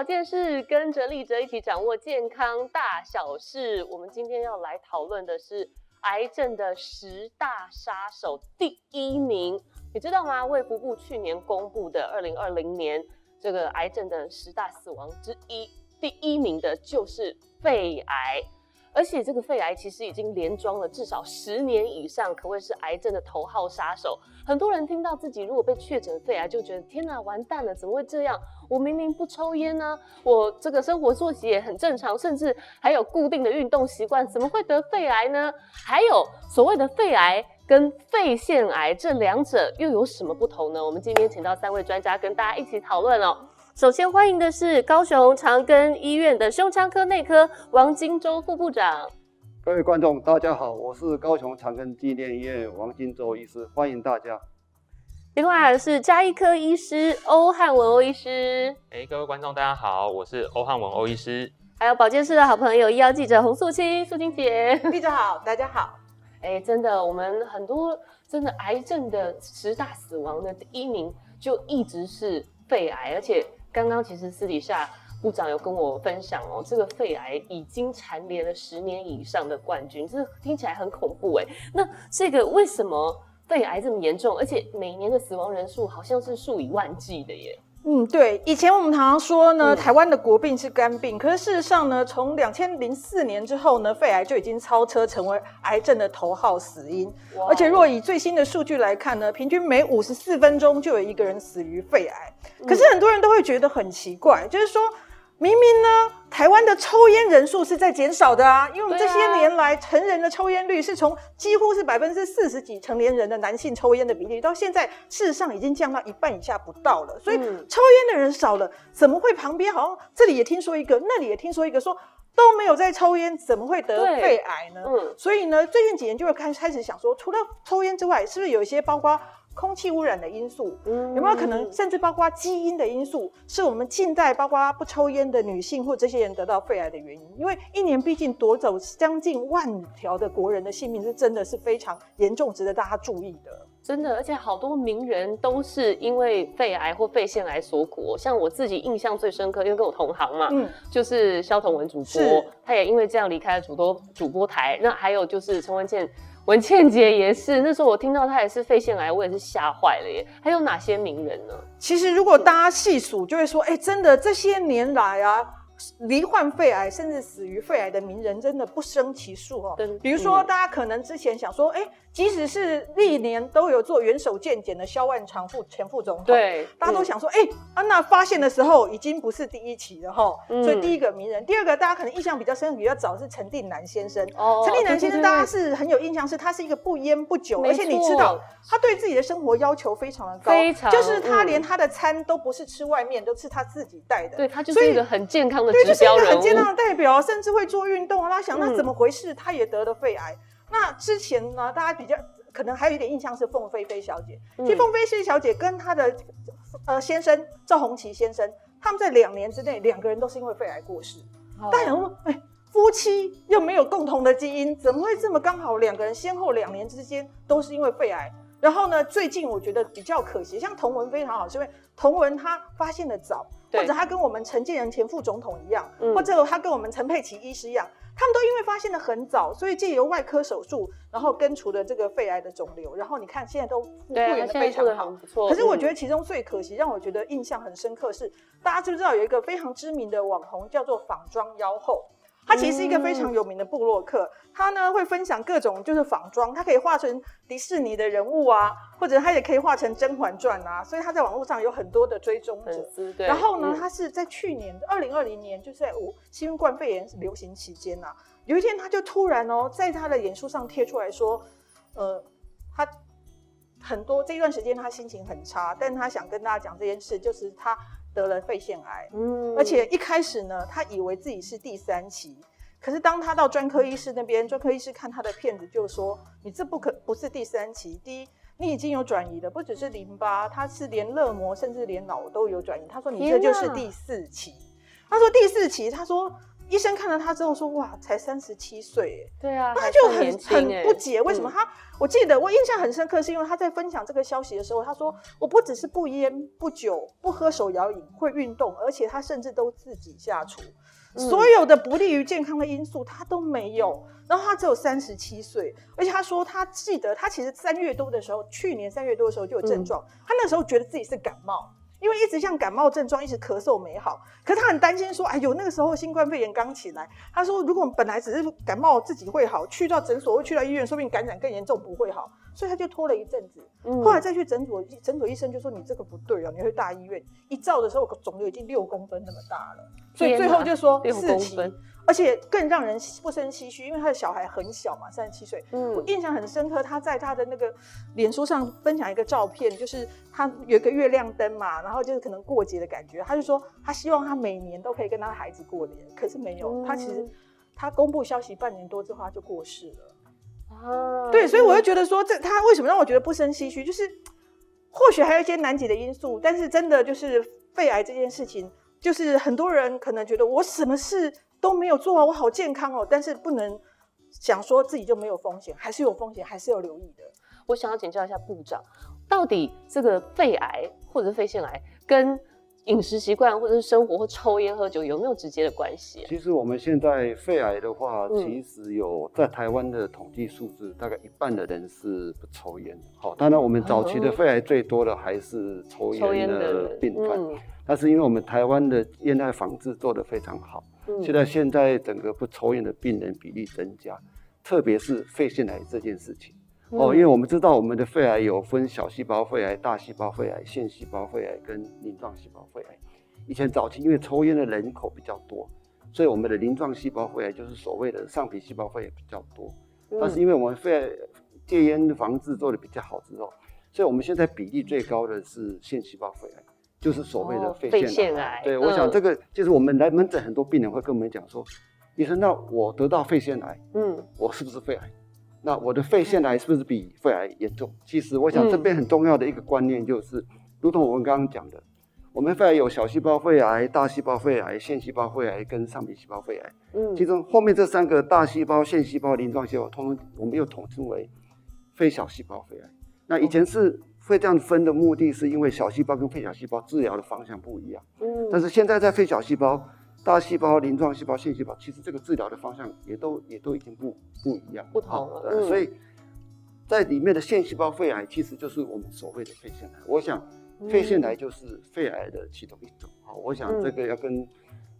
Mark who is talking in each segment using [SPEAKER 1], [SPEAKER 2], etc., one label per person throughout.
[SPEAKER 1] 保健室，跟着立哲一起掌握健康大小事。我们今天要来讨论的是癌症的十大杀手第一名，你知道吗？卫福部去年公布的二零二零年这个癌症的十大死亡之一，第一名的就是肺癌。而且这个肺癌其实已经连装了至少十年以上，可谓是癌症的头号杀手。很多人听到自己如果被确诊肺癌，就觉得天哪，完蛋了，怎么会这样？我明明不抽烟呢，我这个生活作息也很正常，甚至还有固定的运动习惯，怎么会得肺癌呢？还有所谓的肺癌跟肺腺癌这两者又有什么不同呢？我们今天请到三位专家跟大家一起讨论哦。首先欢迎的是高雄长庚医院的胸腔科内科王金州副部长。
[SPEAKER 2] 各位观众，大家好，我是高雄长庚纪念医院王金州医师，欢迎大家。
[SPEAKER 1] 另外还是家医科医师欧汉文欧医师。
[SPEAKER 3] 哎，各位观众大家好，我是欧汉文欧医师。
[SPEAKER 1] 还有保健室的好朋友医药记者洪素卿，素卿姐。
[SPEAKER 4] 记者好，大家好。
[SPEAKER 1] 哎，真的，我们很多真的癌症的十大死亡的第一名就一直是肺癌，而且。刚刚其实私底下部长有跟我分享哦，这个肺癌已经蝉联了十年以上的冠军，这听起来很恐怖哎。那这个为什么肺癌这么严重，而且每年的死亡人数好像是数以万计的耶？
[SPEAKER 4] 嗯，对，以前我们常常说呢，台湾的国病是肝病，嗯、可是事实上呢，从两千零四年之后呢，肺癌就已经超车成为癌症的头号死因。而且若以最新的数据来看呢，平均每五十四分钟就有一个人死于肺癌。可是很多人都会觉得很奇怪，就是说。明明呢，台湾的抽烟人数是在减少的啊，因为我们这些年来成人的抽烟率是从几乎是百分之四十几成年人的男性抽烟的比例，到现在事实上已经降到一半以下不到了。所以抽烟的人少了，怎么会旁边好像这里也听说一个，那里也听说一个，说都没有在抽烟，怎么会得肺癌呢？嗯，所以呢，最近几年就会开开始想说，除了抽烟之外，是不是有一些包括空气污染的因素，嗯、有没有可能，甚至包括基因的因素，是我们近代包括不抽烟的女性或这些人得到肺癌的原因？因为一年毕竟夺走将近万条的国人的性命，是真的是非常严重，值得大家注意的。
[SPEAKER 1] 真的，而且好多名人都是因为肺癌或肺腺癌所苦。像我自己印象最深刻，因为跟我同行嘛，嗯，就是萧彤文主播，他也因为这样离开了主播主播台。那还有就是陈文茜。文倩姐也是，那时候我听到她也是肺腺癌，我也是吓坏了耶。还有哪些名人呢？
[SPEAKER 4] 其实如果大家细数，就会说，哎、真的这些年来啊。罹患肺癌甚至死于肺癌的名人真的不胜其数哦。比如说，大家可能之前想说，哎，即使是历年都有做元首健检的萧万长副前副总统，对，大家都想说，哎，啊，娜发现的时候已经不是第一期了哈。所以第一个名人，第二个大家可能印象比较深、比较早是陈定南先生。哦，陈定南先生大家是很有印象，是他是一个不烟不酒，而且你知道他对自己的生活要求非常的高，非常，就是他连他的餐都不是吃外面，都是他自己带的。对，他就是一个很健康的。对，就是一个很健康的代表，甚至会做运动啊。他想，那怎么回事？他也得了肺癌。那之前呢，大家比较可能还有一点印象是凤飞飞小姐。其实凤飞飞小姐跟她的呃先生赵红旗先生，他们在两年之内，两个人都是因为肺癌过世。大家想说，哎，夫妻又没有共同的基因，怎么会这么刚好？两个人先后两年之间都是因为肺癌。然后呢，最近我觉得比较可惜，像童文非常好，是因为童文他发现的早。或者他跟我们陈建仁前副总统一样，嗯、或者他跟我们陈佩琪医师一样，他们都因为发现的很早，所以借由外科手术，然后根除了这个肺癌的肿瘤，然后你看现在都复原的非常好。不错。可是我觉得其中最可惜，让我觉得印象很深刻是，大家知不知道有一个非常知名的网红叫做仿妆妖后？他其实是一个非常有名的部落客，他呢会分享各种就是仿妆，他可以画成迪士尼的人物啊，或者他也可以画成《甄嬛传》啊，所以他在网络上有很多的追踪者。对。然后呢，他是在去年二零二零年，就是在五新冠肺炎流行期间啊，有一天他就突然哦，在他的脸书上贴出来说，呃，他很多这一段时间他心情很差，但他想跟大家讲这件事，就是他。得了肺腺癌，嗯，而且一开始呢，他以为自己是第三期，可是当他到专科医师那边，专科医师看他的片子，就说你这不可不是第三期，第一你已经有转移了，不只是淋巴，它是连热膜甚至连脑都有转移。他说你这就是第四期，他说第四期，他说医生看了他之后说：“哇，才三十七岁，哎，
[SPEAKER 1] 对啊，那
[SPEAKER 4] 他就很很不解，
[SPEAKER 1] 嗯、
[SPEAKER 4] 为什么他？我记得我印象很深刻，是因为他在分享这个消息的时候，他说：我不只是不烟不酒不喝手摇饮，会运动，而且他甚至都自己下厨，嗯、所有的不利于健康的因素他都没有。然后他只有三十七岁，而且他说他记得他其实三月多的时候，去年三月多的时候就有症状，嗯、他那时候觉得自己是感冒。”因为一直像感冒症状，一直咳嗽没好，可是他很担心说，哎呦，那个时候新冠肺炎刚起来，他说如果本来只是感冒自己会好，去到诊所或去到医院，说不定感染更严重不会好，所以他就拖了一阵子。嗯、后来再去诊所，诊所医生就说你这个不对哦，你要去大医院。一照的时候，肿瘤已经六公分那么大了，所以最后就说四期。而且更让人不生唏嘘，因为他的小孩很小嘛，三十七岁。嗯，我印象很深刻，他在他的那个脸书上分享一个照片，就是他有一个月亮灯嘛，然后就是可能过节的感觉。他就说他希望他每年都可以跟他的孩子过年，可是没有。嗯、他其实他公布消息半年多之后他就过世了。啊，对，所以我就觉得说，这他为什么让我觉得不生唏嘘？就是或许还有一些难解的因素，但是真的就是肺癌这件事情，就是很多人可能觉得我什么事。都没有做啊，我好健康哦，但是不能想说自己就没有风险，还是有风险，还是要留意的。
[SPEAKER 1] 我想要请教一下部长，到底这个肺癌或者是肺腺癌跟饮食习惯或者是生活或抽烟喝酒有没有直接的关系啊？
[SPEAKER 2] 其实我们现在肺癌的话，其实有在台湾的统计数字，大概一半的人是不抽烟。好，当然我们早期的肺癌最多的还是抽烟的病患，嗯、但是因为我们台湾的烟害防治做得非常好。现在现在整个不抽烟的病人比例增加，特别是肺腺癌这件事情哦，因为我们知道我们的肺癌有分小细胞肺癌、大细胞肺癌、腺细胞肺癌跟鳞状细胞肺癌。以前早期因为抽烟的人口比较多，所以我们的鳞状细胞肺癌就是所谓的上皮细胞肺癌比较多。但是因为我们肺癌戒烟防治做的比较好之后，所以我们现在比例最高的是腺细胞肺癌。就是所谓的肺腺癌，对，我想这个就是我们来门诊很多病人会跟我们讲说，医生，那我得到肺腺癌，嗯，我是不是肺癌？那我的肺腺癌是不是比肺癌严重？其实我想这边很重要的一个观念就是，如同我们刚刚讲的，我们肺癌有小细胞肺癌、大细胞肺癌、腺细胞肺癌跟上皮细胞肺癌，嗯，其中后面这三个大细胞、腺细胞、鳞状细胞，通通我们又统称为非小细胞肺癌。那以前是。会这样分的目的是因为小细胞跟肺小细胞治疗的方向不一样，嗯，但是现在在肺小细胞、大细胞、鳞状细胞、腺细胞，其实这个治疗的方向也都也都已经不不一样，
[SPEAKER 1] 不同了。
[SPEAKER 2] 嗯、所以在里面的腺细胞肺癌其实就是我们所谓的肺腺癌。我想肺腺癌就是肺癌的其中一种。好，我想这个要跟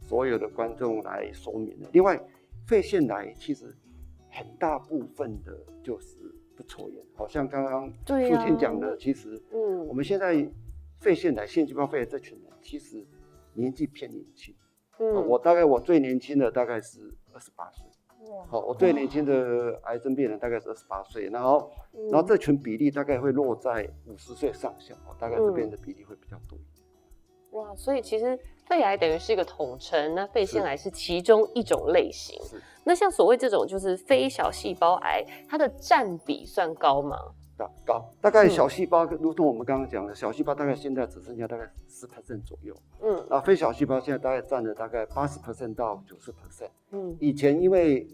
[SPEAKER 2] 所有的观众来说明的。另外，肺腺癌其实很大部分的就是。不抽烟，好像刚刚父亲讲的，其实，嗯，我们现在肺腺癌、腺细胞肺癌这群人，其实年纪偏年轻。嗯，我大概我最年轻的大概是二十八岁。好，我最年轻的癌症病人大概是二十八岁，然后，然后这群比例大概会落在五十岁上下，大概这边的比例会比较多一点。
[SPEAKER 1] 哇，所以其实肺癌等于是一个统称，那肺腺癌是其中一种类型。那像所谓这种就是非小细胞癌，它的占比算高吗？
[SPEAKER 2] 高，高，大概小细胞，如同我们刚刚讲的，小细胞大概现在只剩下大概十 percent 左右。嗯，啊，非小细胞现在大概占了大概八十 percent 到九十 percent。嗯，以前因为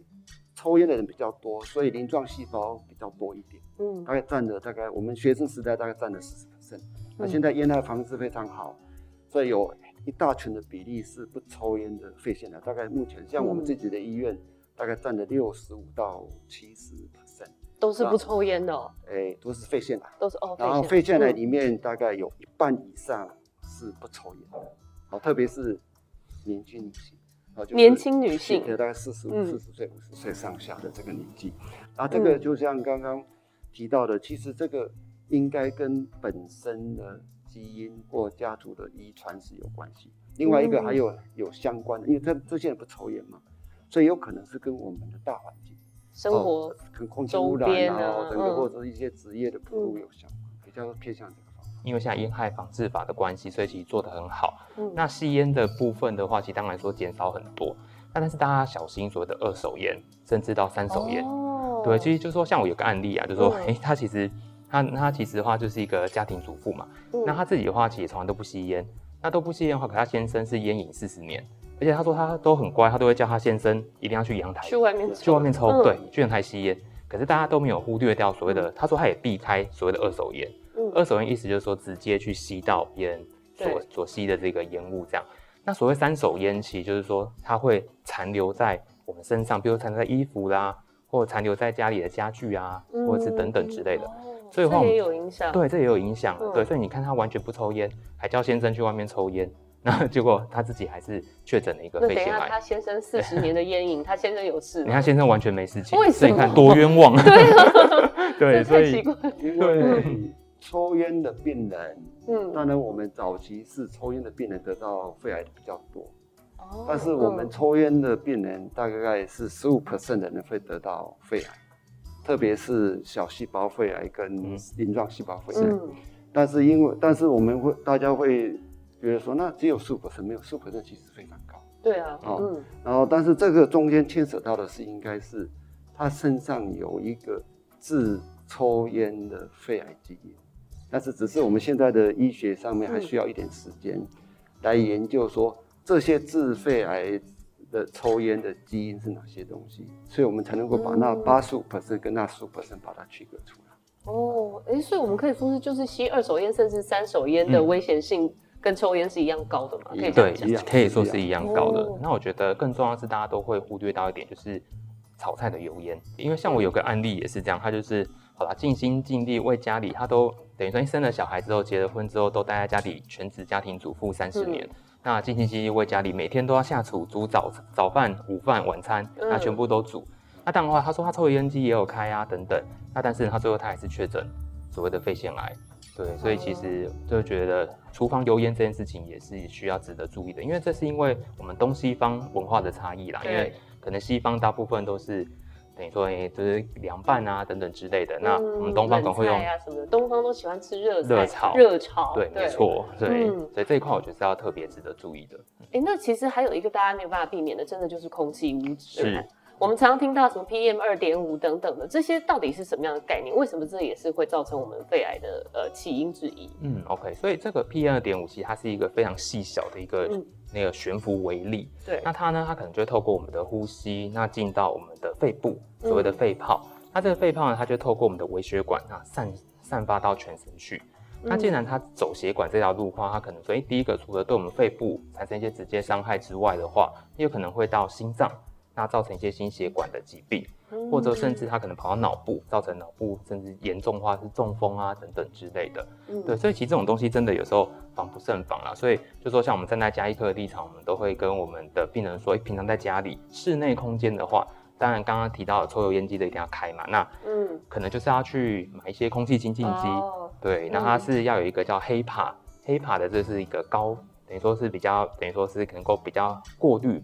[SPEAKER 2] 抽烟的人比较多，所以鳞状细胞比较多一点。嗯，大概占了大概我们学生时代大概占了四十 percent。那现在烟害防治非常好。所以有一大群的比例是不抽烟的肺腺癌，大概目前像我们自己的医院，嗯、大概占了六十五到七十 percent，
[SPEAKER 1] 都是不抽烟的、哦。哎、
[SPEAKER 2] 欸，都是肺腺癌，
[SPEAKER 1] 都是哦。
[SPEAKER 2] 然后肺腺癌里面大概有一半以上是不抽烟的，好、嗯，特别是年轻女性，
[SPEAKER 1] 年轻女性，
[SPEAKER 2] 大概四十五、四十岁、五十岁上下的这个年纪，啊、嗯，这个就像刚刚提到的，其实这个应该跟本身的。基因或家族的遗传是有关系，另外一个还有有相关的，因为这这些人不抽烟嘛，所以有可能是跟我们的大环境、
[SPEAKER 1] 生活、
[SPEAKER 2] 跟空气污染啊，整个或者一些职业的暴露有相关，比较偏向这个方面。
[SPEAKER 3] 因为现在烟害防治法的关系，所以其实做得很好。嗯，那吸烟的部分的话，其实当然说减少很多，但但是大家小心所谓的二手烟，甚至到三手烟。哦，对，其实就是说像我有个案例啊，就是说，哎，他其实。他他其实的话就是一个家庭主妇嘛，嗯、那他自己的话其实从来都不吸烟，那都不吸烟的话，可他先生是烟瘾四十年，而且他说他都很乖，他都会叫他先生一定要去阳台
[SPEAKER 1] 去外面
[SPEAKER 3] 去外面抽，嗯、对，去阳台吸烟。可是大家都没有忽略掉所谓的，他说他也避开所谓的二手烟。嗯、二手烟意思就是说直接去吸到别人所所吸的这个烟雾这样。那所谓三手烟，其实就是说它会残留在我们身上，比如残留在衣服啦，或残留在家里的家具啊，嗯、或者是等等之类的。所以
[SPEAKER 1] 也有影响。
[SPEAKER 3] 对，这也有影响。嗯、对，所以你看他完全不抽烟，还叫先生去外面抽烟。那结果他自己还是确诊了一个肺腺癌。
[SPEAKER 1] 等一下，他先生四十年的 烟瘾，他先生有事。
[SPEAKER 3] 你看先生完全没事情，
[SPEAKER 1] 为什么？
[SPEAKER 3] 你看多冤枉。对，所以
[SPEAKER 2] 因为抽烟的病人，嗯，当然我们早期是抽烟的病人得到肺癌的比较多，哦，但是我们抽烟的病人大概是十五 percent 的人会得到肺癌，特别是小细胞肺癌跟鳞状细胞肺癌。嗯，但是因为，但是我们会大家会。觉得说，那只有十五%，没有十五%，其实非常高。
[SPEAKER 1] 对啊，
[SPEAKER 2] 哦、嗯。然后，但是这个中间牵扯到的是，应该是他身上有一个自抽烟的肺癌基因，但是只是我们现在的医学上面还需要一点时间来研究说这些致肺癌的抽烟的基因是哪些东西，所以我们才能够把那八十五 percent 跟那十五 percent 把它区隔出来。
[SPEAKER 1] 哦，哎，所以我们可以说是就是吸二手烟甚至三手烟的危险性、嗯。跟抽烟是一样高的嘛？可以对，
[SPEAKER 3] 可以说是一样高的。哦、那我觉得更重要的是，大家都会忽略到一点，就是炒菜的油烟。因为像我有个案例也是这样，他就是好啦，尽心尽力为家里，他都等于说生了小孩之后，结了婚之后，都待在家里全职家庭主妇三十年。嗯、那尽心尽力为家里，每天都要下厨煮早早饭、午饭、晚餐，那全部都煮。嗯、那当然的话，他说他抽油烟机也有开啊，等等。那但是他最后他还是确诊所谓的肺腺癌。对，所以其实就觉得厨房油烟这件事情也是需要值得注意的，因为这是因为我们东西方文化的差异啦。因为可能西方大部分都是等于说，哎，就是凉拌啊等等之类的。嗯、那我们东方可能会用
[SPEAKER 1] 啊什么的，东方都喜欢吃热
[SPEAKER 3] 热炒，
[SPEAKER 1] 热炒。
[SPEAKER 3] 对，没错。对，嗯、所以这一块我觉得是要特别值得注意的。
[SPEAKER 1] 哎，那其实还有一个大家没有办法避免的，真的就是空气污染。是。我们常常听到什么 PM 二点五等等的，这些到底是什么样的概念？为什么这也是会造成我们肺癌的呃起因之一？
[SPEAKER 3] 嗯，OK，所以这个 PM 二点五其实它是一个非常细小的一个、嗯、那个悬浮微粒。对，那它呢，它可能就会透过我们的呼吸，那进到我们的肺部，所谓的肺泡。嗯、那这个肺泡呢，它就透过我们的微血管啊散散发到全身去。嗯、那既然它走血管这条路的话，它可能所以第一个除了对我们肺部产生一些直接伤害之外的话，也有可能会到心脏。那造成一些心血管的疾病，或者甚至它可能跑到脑部，造成脑部甚至严重化是中风啊等等之类的。嗯，对，所以其实这种东西真的有时候防不胜防啦。所以就说像我们站在加医科的立场，我们都会跟我们的病人说，平常在家里室内空间的话，当然刚刚提到的抽油烟机的一定要开嘛。那嗯，可能就是要去买一些空气清净机。哦，对，那它是要有一个叫 HEPA，HEPA 的这是一个高，等于说是比较，等于说是能够比较过滤。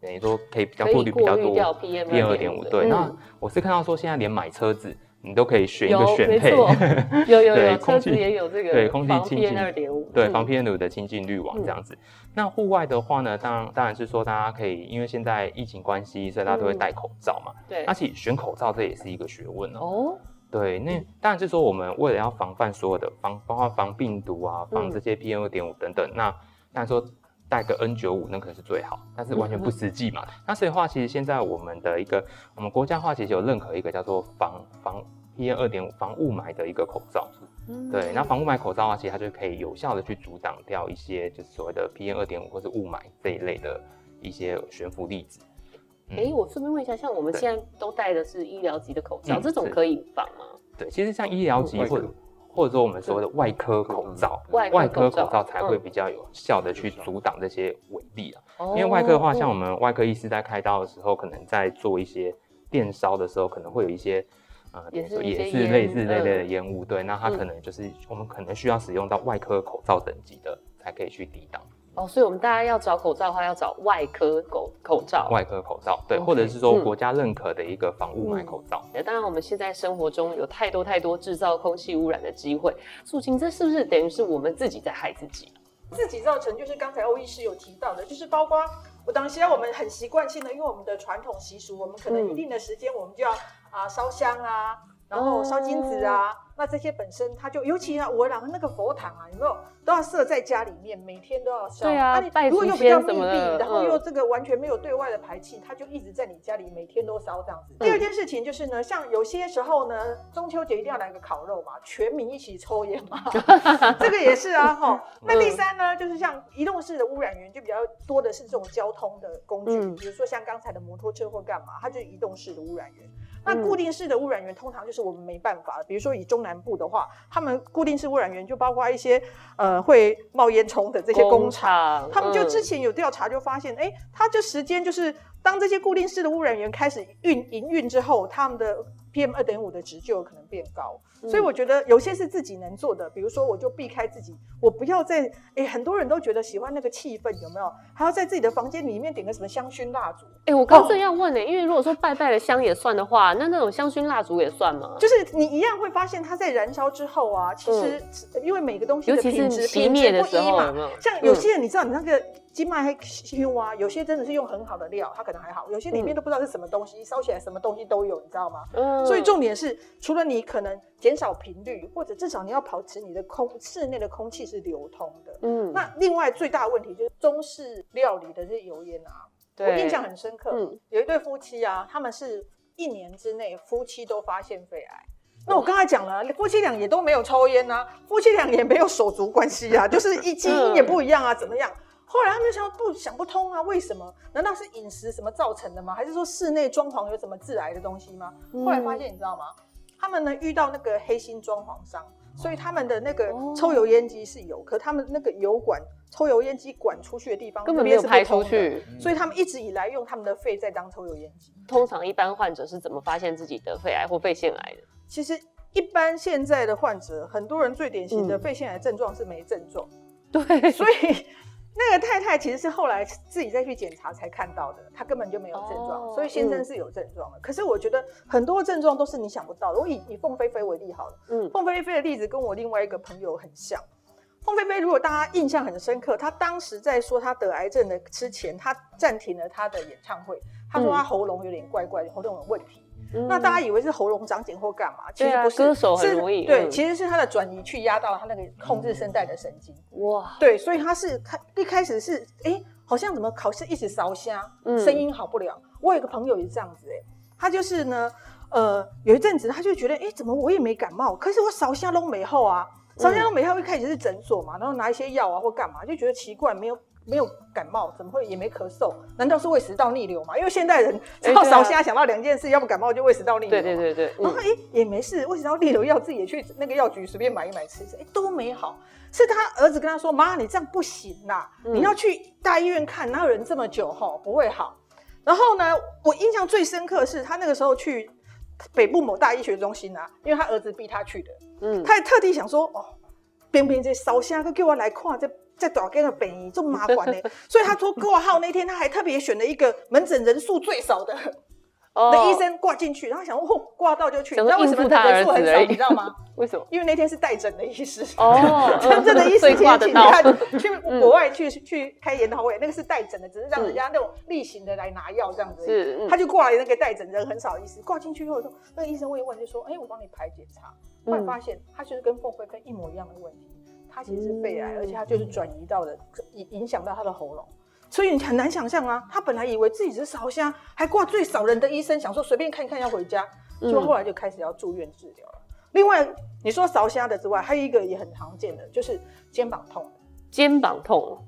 [SPEAKER 3] 等于说可以比较过滤比较多 PM 二点五，对。那我是看到说现在连买车子你都可以选一个选配，
[SPEAKER 1] 有有有，车子也有这个对空气清净二点五，
[SPEAKER 3] 对防 PM 二点五的清净滤网这样子。那户外的话呢，当然当然是说大家可以，因为现在疫情关系，所以大家都会戴口罩嘛。对。而且选口罩这也是一个学问哦。对，那当然是说我们为了要防范所有的防，包括防病毒啊，防这些 PM 二点五等等。那当然说。戴个 N 九五那可能是最好，但是完全不实际嘛。嗯、那所以话，其实现在我们的一个，我们国家话其实有认可一个叫做防防 PM 二点五防雾霾的一个口罩。嗯、对，那防雾霾口罩的话，其实它就可以有效的去阻挡掉一些就是所谓的 PM 二点五或是雾霾这一类的一些悬浮粒子。
[SPEAKER 1] 哎、嗯欸，我顺便问一下，像我们现在都戴的是医疗级的口罩，这种可以防吗？
[SPEAKER 3] 对，其实像医疗级或者。或者说我们所谓的外科口罩，外科口罩才会比较有效的去阻挡这些微粒啊。因为外科的话，像我们外科医师在开刀的时候，可能在做一些电烧的时候，可能会有一些呃，也是类似类似类类的烟雾。对，那它可能就是我们可能需要使用到外科口罩等级的，才可以去抵挡。
[SPEAKER 1] 哦，所以我们大家要找口罩的话，要找外科口口罩。
[SPEAKER 3] 外科口罩，对，Okay, 或者是说国家认可的一个防雾霾口罩。
[SPEAKER 1] 嗯嗯。当然，我们现在生活中有太多太多制造空气污染的机会，素清，这是不是等于是我们自己在害自己？
[SPEAKER 4] 自己造成，就是刚才欧医师有提到的，就是包括我当时我们很习惯性的，因为我们的传统习俗，我们可能一定的时间我们就要啊烧香啊。然后烧金子啊。嗯那这些本身，它就尤其啊，我讲那个佛堂啊，有没有都要设在家里面，每天都要烧。
[SPEAKER 1] 对啊，
[SPEAKER 4] 啊如果又比较密闭，然后又这个完全没有对外的排气，它就一直在你家里每天都烧这样子。嗯、第二件事情就是呢，像有些时候呢，中秋节一定要来个烤肉嘛，全民一起抽烟嘛，这个也是啊哈。那第三呢，就是像移动式的污染源，就比较多的是这种交通的工具，嗯、比如说像刚才的摩托车或干嘛，它就是移动式的污染源。那固定式的污染源通常就是我们没办法，比如说以中南部的话，他们固定式污染源就包括一些呃会冒烟囱的这些工厂，他们就之前有调查就发现，哎，它这时间就是当这些固定式的污染源开始运营运之后，他们的 PM 二点五的值就有可能变高。所以我觉得有些是自己能做的，比如说我就避开自己，我不要在诶，很多人都觉得喜欢那个气氛，有没有？还要在自己的房间里面点个什么香薰蜡烛？
[SPEAKER 1] 哎，我刚正要问呢、欸，因为如果说拜拜的香也算的话，那那种香薰蜡烛也算吗？
[SPEAKER 4] 就是你一样会发现它在燃烧之后啊，其实因为每个东西的品质
[SPEAKER 1] 品质不一嘛，
[SPEAKER 4] 有有像有些人你知道你那个。金麦还用啊，有些真的是用很好的料，它可能还好；有些里面都不知道是什么东西，烧、嗯、起来什么东西都有，你知道吗？嗯。所以重点是，除了你可能减少频率，或者至少你要保持你的空室内的空气是流通的。嗯。那另外最大的问题就是中式料理的这些油烟啊，对我印象很深刻。嗯。有一对夫妻啊，他们是一年之内夫妻都发现肺癌。那我刚才讲了，夫妻俩也都没有抽烟啊，夫妻俩也没有手足关系啊，就是一基因也不一样啊，怎么样？后来他们就想不想不通啊？为什么？难道是饮食什么造成的吗？还是说室内装潢有什么致癌的东西吗？嗯、后来发现，你知道吗？他们呢遇到那个黑心装潢商，所以他们的那个抽油烟机是有，哦、可他们那个油管抽油烟机管出去的地方
[SPEAKER 1] 根本没有排出去，
[SPEAKER 4] 所以他们一直以来用他们的肺在当抽油烟机。
[SPEAKER 1] 通常一般患者是怎么发现自己得肺癌或肺腺癌的？
[SPEAKER 4] 其实一般现在的患者，很多人最典型的肺腺癌症状是没症状，
[SPEAKER 1] 嗯、对，
[SPEAKER 4] 所以。那个太太其实是后来自己再去检查才看到的，她根本就没有症状，oh, 所以先生是有症状的。嗯、可是我觉得很多症状都是你想不到的。我以以凤飞飞为例好了，嗯，凤飞飞的例子跟我另外一个朋友很像。凤飞飞如果大家印象很深刻，她当时在说她得癌症的之前，她暂停了她的演唱会，她说她喉咙有点怪怪的，喉咙有问题。嗯、那大家以为是喉咙长茧或干嘛？其实不是，
[SPEAKER 1] 啊、歌手很容易。
[SPEAKER 4] 对，嗯、其实是他的转移去压到他那个控制声带的神经。哇，对，所以他是开一开始是哎、欸，好像怎么考试一直烧声，声音好不了。嗯、我有一个朋友也是这样子、欸，哎，他就是呢，呃，有一阵子他就觉得，哎、欸，怎么我也没感冒，可是我烧声都没后啊，烧香都没后，一开始是诊所嘛，然后拿一些药啊或干嘛，就觉得奇怪，没有。没有感冒，怎么会也没咳嗽？难道是胃食道逆流吗？因为现代人只要烧声想到两件事，要不感冒就胃食道逆流。对对对对。然后哎、欸、也没事，胃食道逆流药自己也去那个药局随便买一买吃吃，哎、欸、都没好。是他儿子跟他说：“妈，你这样不行啦，嗯、你要去大医院看，哪有人这么久哈不会好。”然后呢，我印象最深刻的是他那个时候去北部某大医学中心啊，因为他儿子逼他去的，嗯，他还特地想说：“哦，边边这烧声，他叫我来看这。”在大间的北医这么麻烦呢，所以他说挂号那天他还特别选了一个门诊人数最少的 的医生挂进去，然后想说哦挂到就去，你知道为什么他人数很少？你知道吗？
[SPEAKER 1] 为什么？
[SPEAKER 4] 因为那天是带诊的医师哦，真正的医师请你看去国外去去开研讨会，那个是带诊的，只是让人家那种例行的来拿药这样子。是，他就挂了那个带诊人很少的医师挂进去以后说，那个医生问一问就说，哎，我帮你排检查，后来发现他就是跟凤飞飞一模一样的问题。他其实是肺癌，而且他就是转移到了影影响到他的喉咙，所以你很难想象啊。他本来以为自己是烧声，还挂最少人的医生，想说随便看一看要回家，结果后来就开始要住院治疗了。嗯、另外，你说烧虾的之外，还有一个也很常见的，就是肩膀痛。
[SPEAKER 1] 肩膀痛，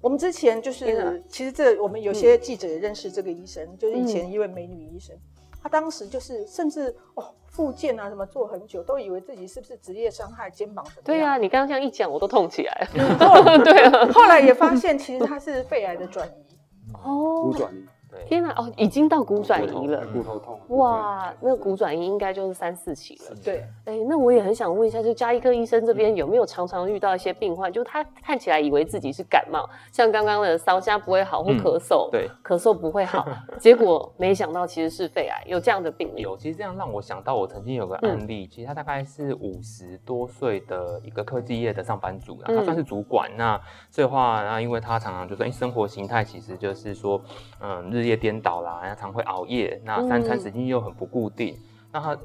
[SPEAKER 4] 我们之前就是，其实这我们有些记者也认识这个医生，嗯、就是以前一位美女医生，她当时就是甚至哦。复健啊，什么做很久，都以为自己是不是职业伤害，肩膀什么样？
[SPEAKER 1] 对啊，你刚刚这样一讲，我都痛起来了。
[SPEAKER 4] 对啊，后来也发现其实他是肺癌的转移。
[SPEAKER 2] 哦，骨转移。
[SPEAKER 1] 天哪，哦，已经到骨转移了，
[SPEAKER 2] 骨头痛。
[SPEAKER 1] 哇，那骨转移应该就是三四期了。
[SPEAKER 4] 对，
[SPEAKER 1] 哎，那我也很想问一下，就加医科医生这边有没有常常遇到一些病患，就他看起来以为自己是感冒，像刚刚的烧声不会好或咳嗽，对，咳嗽不会好，结果没想到其实是肺癌，有这样的病例。
[SPEAKER 3] 有，其实这样让我想到，我曾经有个案例，其实他大概是五十多岁的一个科技业的上班族，他算是主管。那这话，那因为他常常就说，哎，生活形态其实就是说，嗯，日夜颠倒啦。常会熬夜，那三餐时间又很不固定，嗯、那他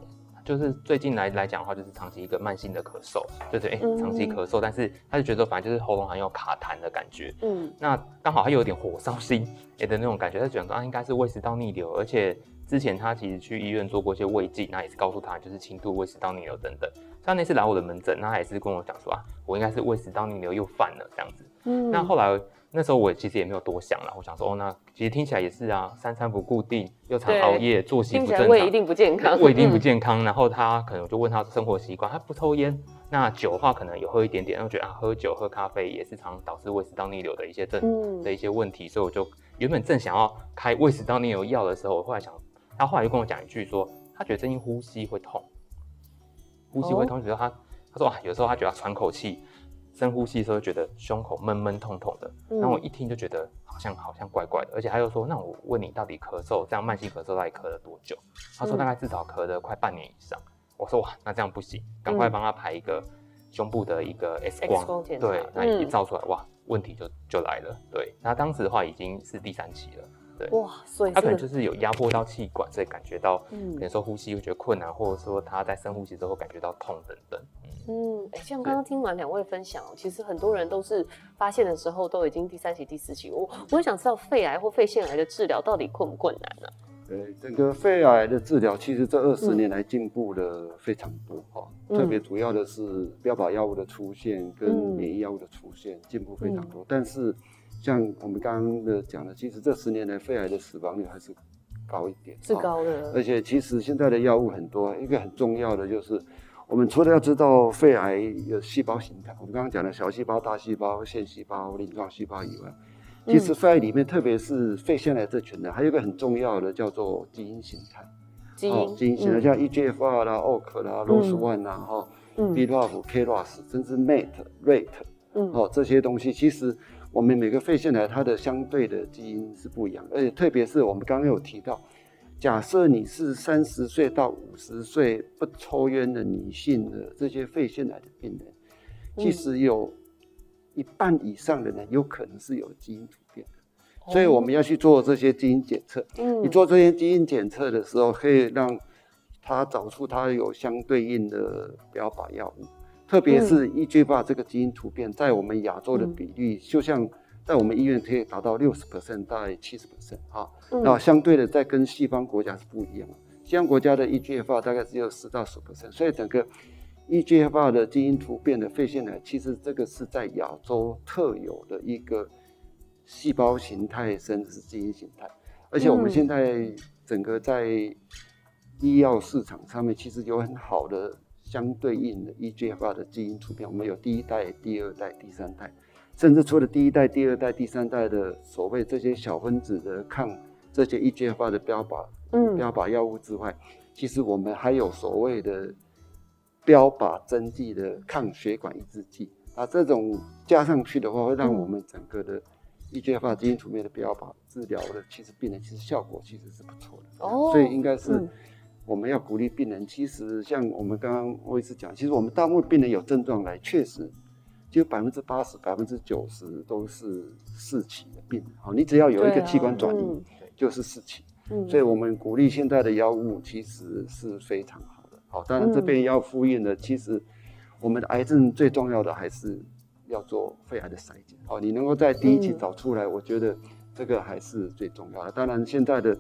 [SPEAKER 3] 就是最近来来讲的话，就是长期一个慢性的咳嗽，就是哎、欸、长期咳嗽，但是他就觉得反正就是喉咙好像有卡痰的感觉，嗯，那刚好他有点火烧心哎的那种感觉，他觉得说啊应该是胃食道逆流，而且之前他其实去医院做过一些胃镜，那也是告诉他就是轻度胃食道逆流等等。像那次来我的门诊，那他也是跟我讲说啊，我应该是胃食道逆流又犯了这样子，嗯，那后来。那时候我其实也没有多想了，我想说哦，那其实听起来也是啊，三餐不固定，又常熬夜，作息不正常，
[SPEAKER 1] 胃一定不健康，
[SPEAKER 3] 胃一定不健康。嗯、然后他可能我就问他生活习惯，他不抽烟，那酒的话可能有喝一点点，然后觉得啊，喝酒喝咖啡也是常导致胃食道逆流的一些症、嗯、的一些问题，所以我就原本正想要开胃食道逆流药的时候，我后来想，他后来就跟我讲一句说，他觉得最近呼吸会痛，呼吸会痛，觉得他、哦、他说啊，有时候他觉得喘口气。深呼吸的时候觉得胸口闷闷痛痛的，然后我一听就觉得好像好像怪怪的，而且他又说，那我问你到底咳嗽这样慢性咳嗽到底咳了多久？他说大概至少咳了快半年以上。我说哇，那这样不行，赶快帮他排一个胸部的一个 X 光，
[SPEAKER 1] 光
[SPEAKER 3] 对，那一照出来哇，问题就就来了。对，那当时的话已经是第三期了。对哇，所以他可能就是有压迫到气管，所以感觉到，嗯，可能说呼吸会觉得困难，或者说他在深呼吸之后感觉到痛等等。
[SPEAKER 1] 嗯，哎、欸，像刚刚听完两位分享，其实很多人都是发现的时候都已经第三期、第四期。我我也想知道肺癌或肺腺癌的治疗到底困不困难呢、啊？
[SPEAKER 2] 对，整个肺癌的治疗其实这二十年来进步的非常多哈，嗯、特别主要的是标靶药物的出现跟免疫药物的出现进步非常多，嗯、但是。像我们刚刚的讲的，其实这十年来肺癌的死亡率还是高一点，
[SPEAKER 1] 是高的。
[SPEAKER 2] 而且其实现在的药物很多，一个很重要的就是，我们除了要知道肺癌有细胞形态，我们刚刚讲的小细胞、大细胞、腺细胞、鳞状细胞以外，其实肺癌里面，特别是肺腺癌这群的，还有一个很重要的叫做基因形态。
[SPEAKER 1] 基因
[SPEAKER 2] 基因形态像 EGFR 啦、OAK 啦、ROS1 啦、哈、BRAF、KRAS，甚至 MET、RAT，嗯，哦，这些东西其实。我们每个肺腺癌它的相对的基因是不一样，而且特别是我们刚刚有提到，假设你是三十岁到五十岁不抽烟的女性的这些肺腺癌的病人，其实有一半以上的人有可能是有基因突变的，所以我们要去做这些基因检测。嗯你做这些基因检测的时候，可以让他找出他有相对应的标靶药物。特别是 EGFR 这个基因突变，在我们亚洲的比例，嗯、就像在我们医院可以达到六十 percent 大概七十 percent 哈。那、嗯、相对的，在跟西方国家是不一样的。西方国家的 EGFR 大概只有十到十 percent，所以整个 EGFR 的基因突变的肺腺癌，其实这个是在亚洲特有的一个细胞形态，甚至是基因形态。而且我们现在整个在医药市场上面，其实有很好的。相对应的 EGFR 的基因突变，我们有第一代、第二代、第三代，甚至除了第一代、第二代、第三代的所谓这些小分子的抗这些 EGFR 的标靶，嗯，标靶药物之外，其实我们还有所谓的标靶针剂的抗血管抑制剂。啊，这种加上去的话，会让我们整个的 EGFR 基因突变的标靶治疗的，其实病人其实效果其实是不错的。哦，所以应该是。嗯我们要鼓励病人，其实像我们刚刚我也是讲，其实我们大部分病人有症状来，确实就百分之八十、百分之九十都是四期的病人。好，你只要有一个器官转移，啊嗯、就是四期。嗯，所以我们鼓励现在的药物其实是非常好的。好，当然这边要呼应的，其实我们的癌症最重要的还是要做肺癌的筛检。好，你能够在第一期找出来，嗯、我觉得这个还是最重要的。当然现在的。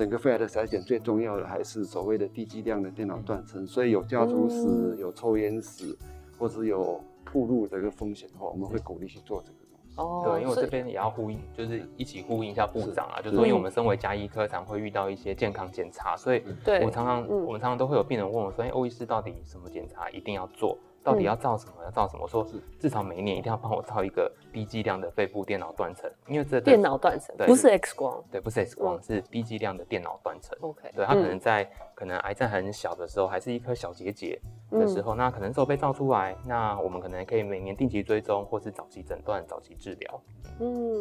[SPEAKER 2] 整个肺癌的筛检最重要的还是所谓的低剂量的电脑断层，所以有家族史、嗯、有抽烟史，或是有暴露这个风险的话，我们会鼓励去做这个东西。哦，
[SPEAKER 3] 对，因为我这边也要呼应，就是一起呼应一下部长啊，是就是说，因为我们身为家医科，常会遇到一些健康检查，所以我常常，嗯、我们常常都会有病人问我说：“哎，欧医师到底什么检查一定要做？”到底要造什么？要造什么？说至少每一年一定要帮我造一个低剂量的肺部电脑断层，因为这
[SPEAKER 1] 电脑断层不是 X 光，
[SPEAKER 3] 对，不是 X 光，是低剂量的电脑断层。OK，对，它可能在可能癌症很小的时候，还是一颗小结节的时候，那可能时候被造出来，那我们可能可以每年定期追踪，或是早期诊断、早期治疗。嗯。